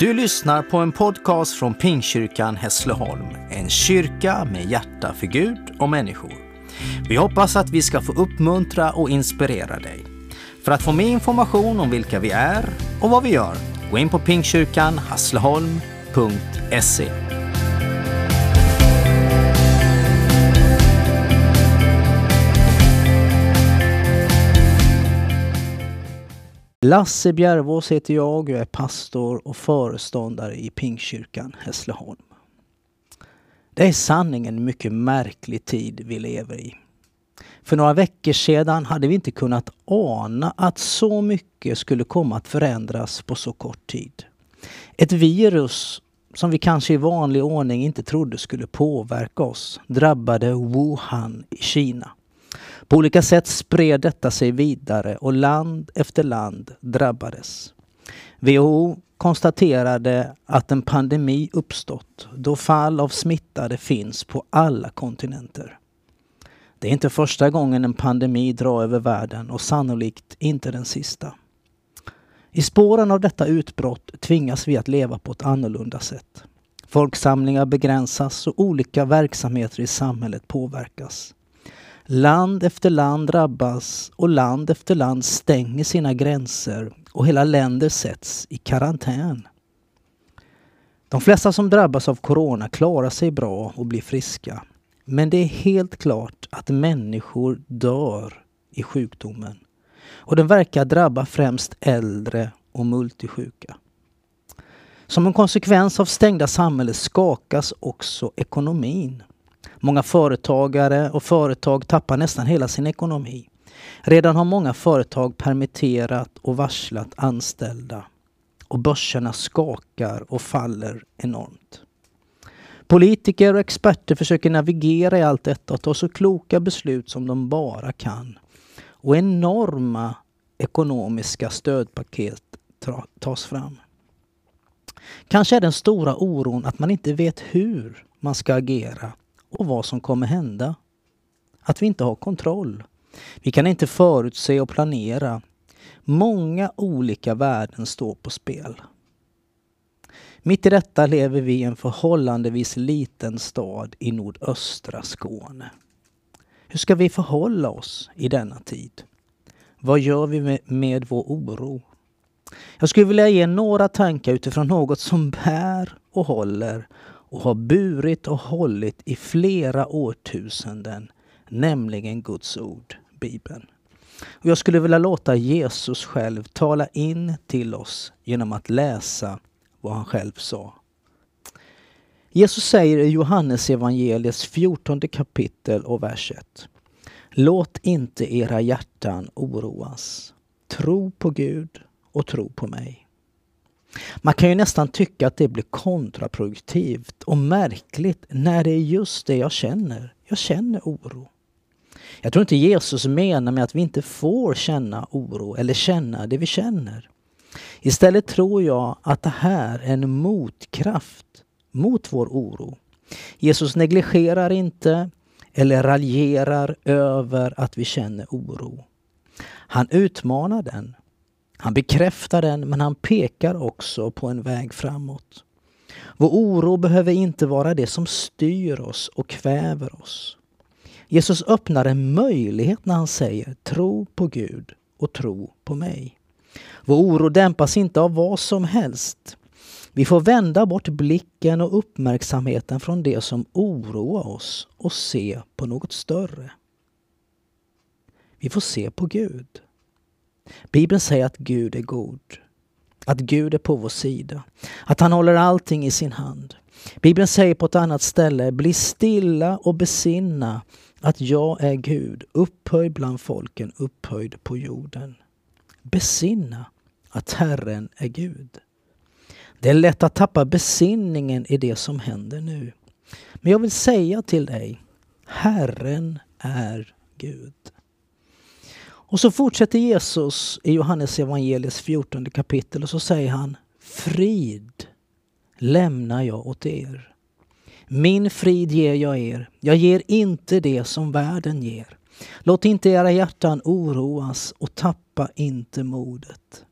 Du lyssnar på en podcast från Pingkyrkan Hässleholm, en kyrka med hjärta för Gud och människor. Vi hoppas att vi ska få uppmuntra och inspirera dig. För att få mer information om vilka vi är och vad vi gör, gå in på pingstkyrkanhassleholm.se. Lasse Bjärvås heter jag och jag är pastor och föreståndare i Pingstkyrkan Hässleholm. Det är sanningen en mycket märklig tid vi lever i. För några veckor sedan hade vi inte kunnat ana att så mycket skulle komma att förändras på så kort tid. Ett virus som vi kanske i vanlig ordning inte trodde skulle påverka oss drabbade Wuhan i Kina. På olika sätt spred detta sig vidare och land efter land drabbades. WHO konstaterade att en pandemi uppstått då fall av smittade finns på alla kontinenter. Det är inte första gången en pandemi drar över världen och sannolikt inte den sista. I spåren av detta utbrott tvingas vi att leva på ett annorlunda sätt. Folksamlingar begränsas och olika verksamheter i samhället påverkas. Land efter land drabbas och land efter land stänger sina gränser och hela länder sätts i karantän. De flesta som drabbas av corona klarar sig bra och blir friska. Men det är helt klart att människor dör i sjukdomen. Och den verkar drabba främst äldre och multisjuka. Som en konsekvens av stängda samhällen skakas också ekonomin. Många företagare och företag tappar nästan hela sin ekonomi. Redan har många företag permitterat och varslat anställda. Och börserna skakar och faller enormt. Politiker och experter försöker navigera i allt detta och ta så kloka beslut som de bara kan. Och enorma ekonomiska stödpaket tas fram. Kanske är den stora oron att man inte vet hur man ska agera och vad som kommer hända. Att vi inte har kontroll. Vi kan inte förutse och planera. Många olika värden står på spel. Mitt i detta lever vi i en förhållandevis liten stad i nordöstra Skåne. Hur ska vi förhålla oss i denna tid? Vad gör vi med, vår oro? Jag skulle vilja ge några tankar utifrån något som bär och håller och har burit och hållit i flera årtusenden, nämligen Guds ord, Bibeln. Och jag skulle vilja låta Jesus själv tala in till oss genom att läsa vad han själv sa. Jesus säger i Johannes evangeliets 14 kapitel och vers 1. Låt inte era hjärtan oroas. Tro på Gud och tro på mig. Man kan ju nästan tycka att det blir kontraproduktivt och märkligt när det är just det jag känner. Jag känner oro. Jag tror inte Jesus menar med att vi inte får känna oro eller känna det vi känner. Istället tror jag att det här är en motkraft mot vår oro. Jesus negligerar inte eller raljerar över att vi känner oro. Han utmanar den han bekräftar den men han pekar också på en väg framåt. Vår oro behöver inte vara det som styr oss och kväver oss. Jesus öppnar en möjlighet när han säger tro på Gud och tro på mig. Vår oro dämpas inte av vad som helst. Vi får vända bort blicken och uppmärksamheten från det som oroar oss och se på något större. Vi får se på Gud. Bibeln säger att Gud är god. Att Gud är på vår sida. Att han håller allting i sin hand. Bibeln säger på ett annat ställe, bli stilla och besinna att jag är Gud, upphöjd bland folken, upphöjd på jorden. Besinna att Herren är Gud. Det är lätt att tappa besinningen i det som händer nu. Men jag vill säga till dig, Herren är Gud. Och så fortsätter Jesus i Johannes evangeliets 14 kapitel och så säger han Frid lämnar jag åt er. Min frid ger jag er. Jag ger inte det som världen ger. Låt inte era hjärtan oroas och tappa inte modet.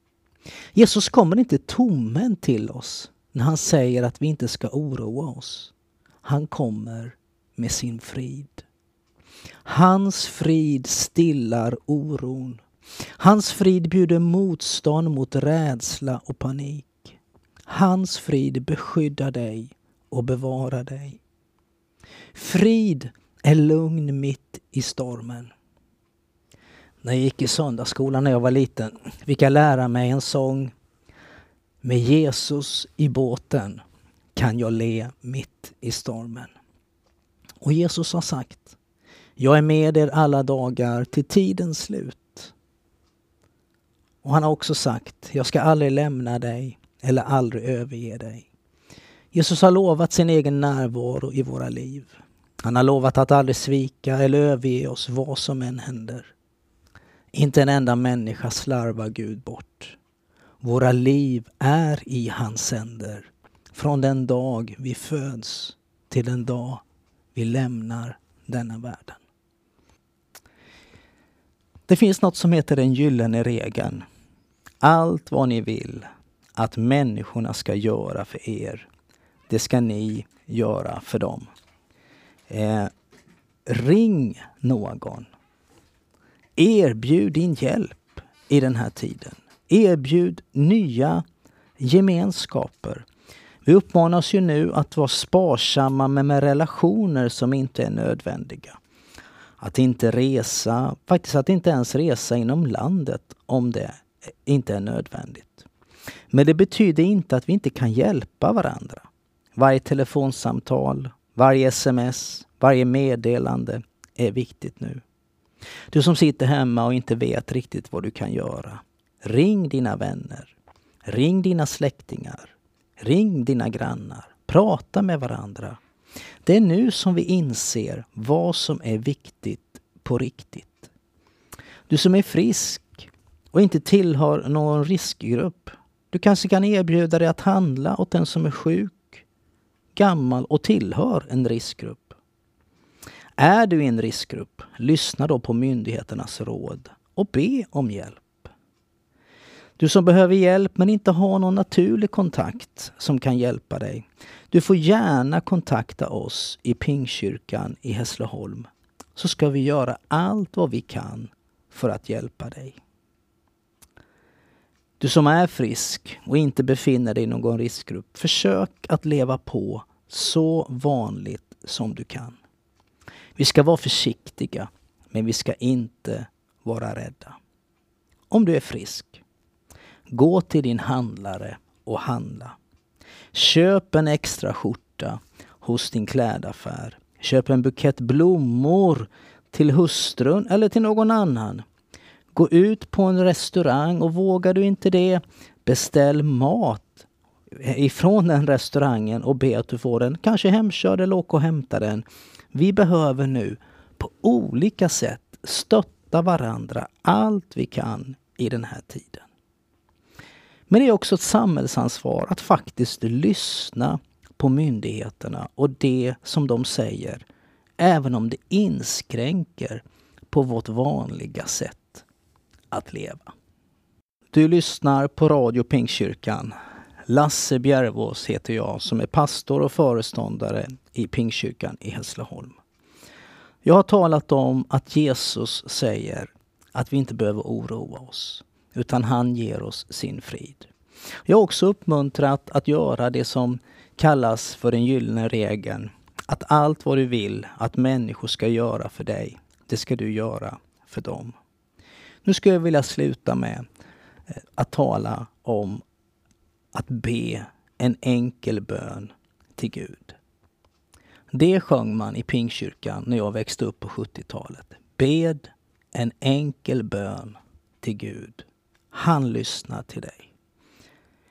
Jesus kommer inte tomhänt till oss. när han säger att vi inte ska oroa oss. Han kommer med sin frid. Hans frid stillar oron. Hans frid bjuder motstånd mot rädsla och panik. Hans frid beskyddar dig och bevarar dig. Frid är lugn mitt i stormen. När jag gick i söndagsskolan när jag var liten fick jag lära mig en sång. Med Jesus i båten kan jag le mitt i stormen. Och Jesus har sagt, jag är med er alla dagar till tidens slut. Och han har också sagt, jag ska aldrig lämna dig eller aldrig överge dig. Jesus har lovat sin egen närvaro i våra liv. Han har lovat att aldrig svika eller överge oss vad som än händer. Inte en enda människa slarvar Gud bort. Våra liv är i hans händer. Från den dag vi föds till den dag vi lämnar denna världen. Det finns något som heter den gyllene regeln. Allt vad ni vill att människorna ska göra för er, det ska ni göra för dem. Eh, ring någon. Erbjud din hjälp i den här tiden. Erbjud nya gemenskaper. Vi uppmanas ju nu att vara sparsamma med, med relationer som inte är nödvändiga. Att inte resa, faktiskt att inte ens resa inom landet om det inte är nödvändigt. Men det betyder inte att vi inte kan hjälpa varandra. Varje telefonsamtal, varje sms, varje meddelande är viktigt nu. Du som sitter hemma och inte vet riktigt vad du kan göra. Ring dina vänner. Ring dina släktingar. Ring dina grannar. Prata med varandra. Det är nu som vi inser vad som är viktigt på riktigt. Du som är frisk och inte tillhör någon riskgrupp. Du kanske kan erbjuda dig att handla åt den som är sjuk, gammal och tillhör en riskgrupp. Är du i en riskgrupp, lyssna då på myndigheternas råd och be om hjälp. Du som behöver hjälp men inte har någon naturlig kontakt som kan hjälpa dig. Du får gärna kontakta oss i Pingkyrkan i Hässleholm så ska vi göra allt vad vi kan för att hjälpa dig. Du som är frisk och inte befinner dig i någon riskgrupp, försök att leva på så vanligt som du kan. Vi ska vara försiktiga, men vi ska inte vara rädda. Om du är frisk, gå till din handlare och handla. Köp en extra skjorta hos din klädaffär. Köp en bukett blommor till hustrun eller till någon annan. Gå ut på en restaurang och vågar du inte det, beställ mat ifrån den restaurangen och be att du får den kanske hemkörd eller åka och hämta den. Vi behöver nu på olika sätt stötta varandra allt vi kan i den här tiden. Men det är också ett samhällsansvar att faktiskt lyssna på myndigheterna och det som de säger, även om det inskränker på vårt vanliga sätt att leva. Du lyssnar på Radio Pingstkyrkan. Lasse Bjärvås heter jag som är pastor och föreståndare i Pingstkyrkan i Hässleholm. Jag har talat om att Jesus säger att vi inte behöver oroa oss utan han ger oss sin frid. Jag har också uppmuntrat att göra det som kallas för den gyllene regeln. Att allt vad du vill att människor ska göra för dig, det ska du göra för dem. Nu skulle jag vilja sluta med eh, att tala om att be en enkel bön till Gud. Det sjöng man i Pingstkyrkan när jag växte upp på 70-talet. Bed en enkel bön till Gud. Han lyssnar till dig.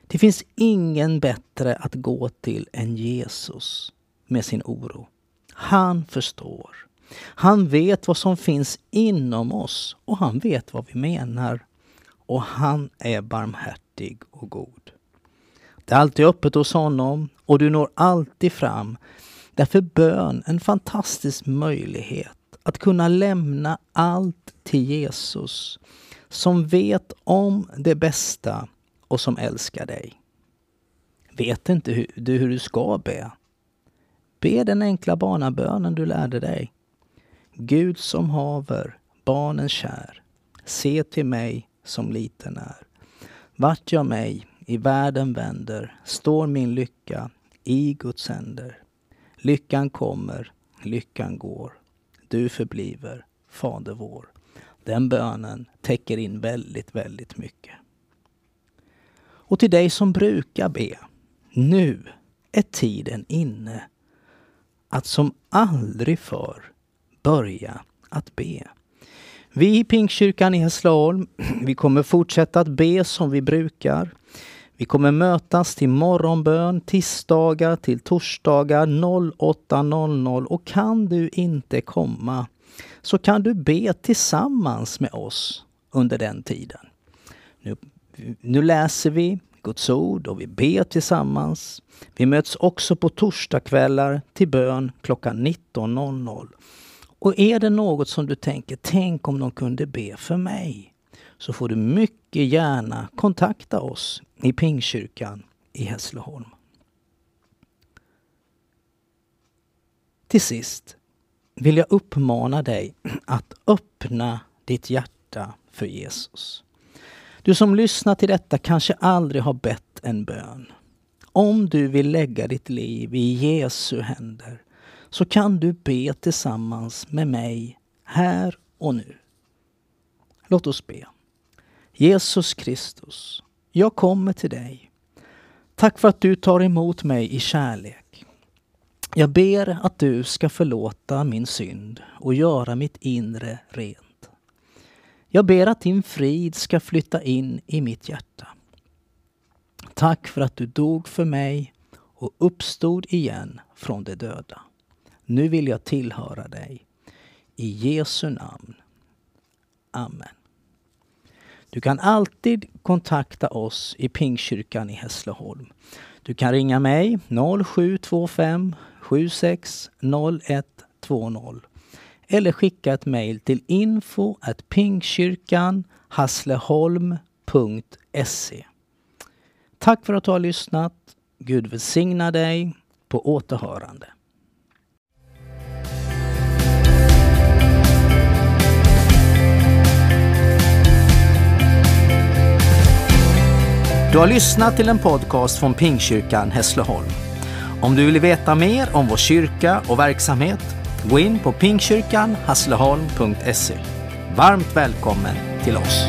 Det finns ingen bättre att gå till än Jesus med sin oro. Han förstår. Han vet vad som finns inom oss och han vet vad vi menar. Och han är barmhärtig och god. Det är alltid öppet hos honom och du når alltid fram. Därför bön en fantastisk möjlighet att kunna lämna allt till Jesus som vet om det bästa och som älskar dig. Vet inte hur du, hur du ska be? Be den enkla barnabönen du lärde dig. Gud som haver, barnen kär, se till mig som liten är. Vart jag mig i världen vänder står min lycka i Guds händer. Lyckan kommer, lyckan går. Du förbliver, Fader vår. Den bönen täcker in väldigt, väldigt mycket. Och till dig som brukar be. Nu är tiden inne att som aldrig förr börja att be. Vi i Pingstkyrkan i Hässleholm, vi kommer fortsätta att be som vi brukar. Vi kommer mötas till morgonbön tisdagar till torsdagar 08.00 och kan du inte komma så kan du be tillsammans med oss under den tiden. Nu, nu läser vi Guds ord och vi ber tillsammans. Vi möts också på torsdagskvällar till bön klockan 19.00. Och är det något som du tänker, tänk om de kunde be för mig, så får du mycket gärna kontakta oss i Pingkyrkan i Hässleholm. Till sist vill jag uppmana dig att öppna ditt hjärta för Jesus. Du som lyssnar till detta kanske aldrig har bett en bön. Om du vill lägga ditt liv i Jesu händer så kan du be tillsammans med mig här och nu. Låt oss be. Jesus Kristus, jag kommer till dig. Tack för att du tar emot mig i kärlek. Jag ber att du ska förlåta min synd och göra mitt inre rent. Jag ber att din frid ska flytta in i mitt hjärta. Tack för att du dog för mig och uppstod igen från de döda. Nu vill jag tillhöra dig. I Jesu namn. Amen. Du kan alltid kontakta oss i Pingkyrkan i Hässleholm. Du kan ringa mig 0725 76 0120 eller skicka ett mejl till info at hassleholm.se. Tack för att du har lyssnat. Gud välsigna dig. På återhörande. Du har lyssnat till en podcast från Pingkyrkan Hässleholm. Om du vill veta mer om vår kyrka och verksamhet, gå in på pingkyrkanhassleholm.se. Varmt välkommen till oss.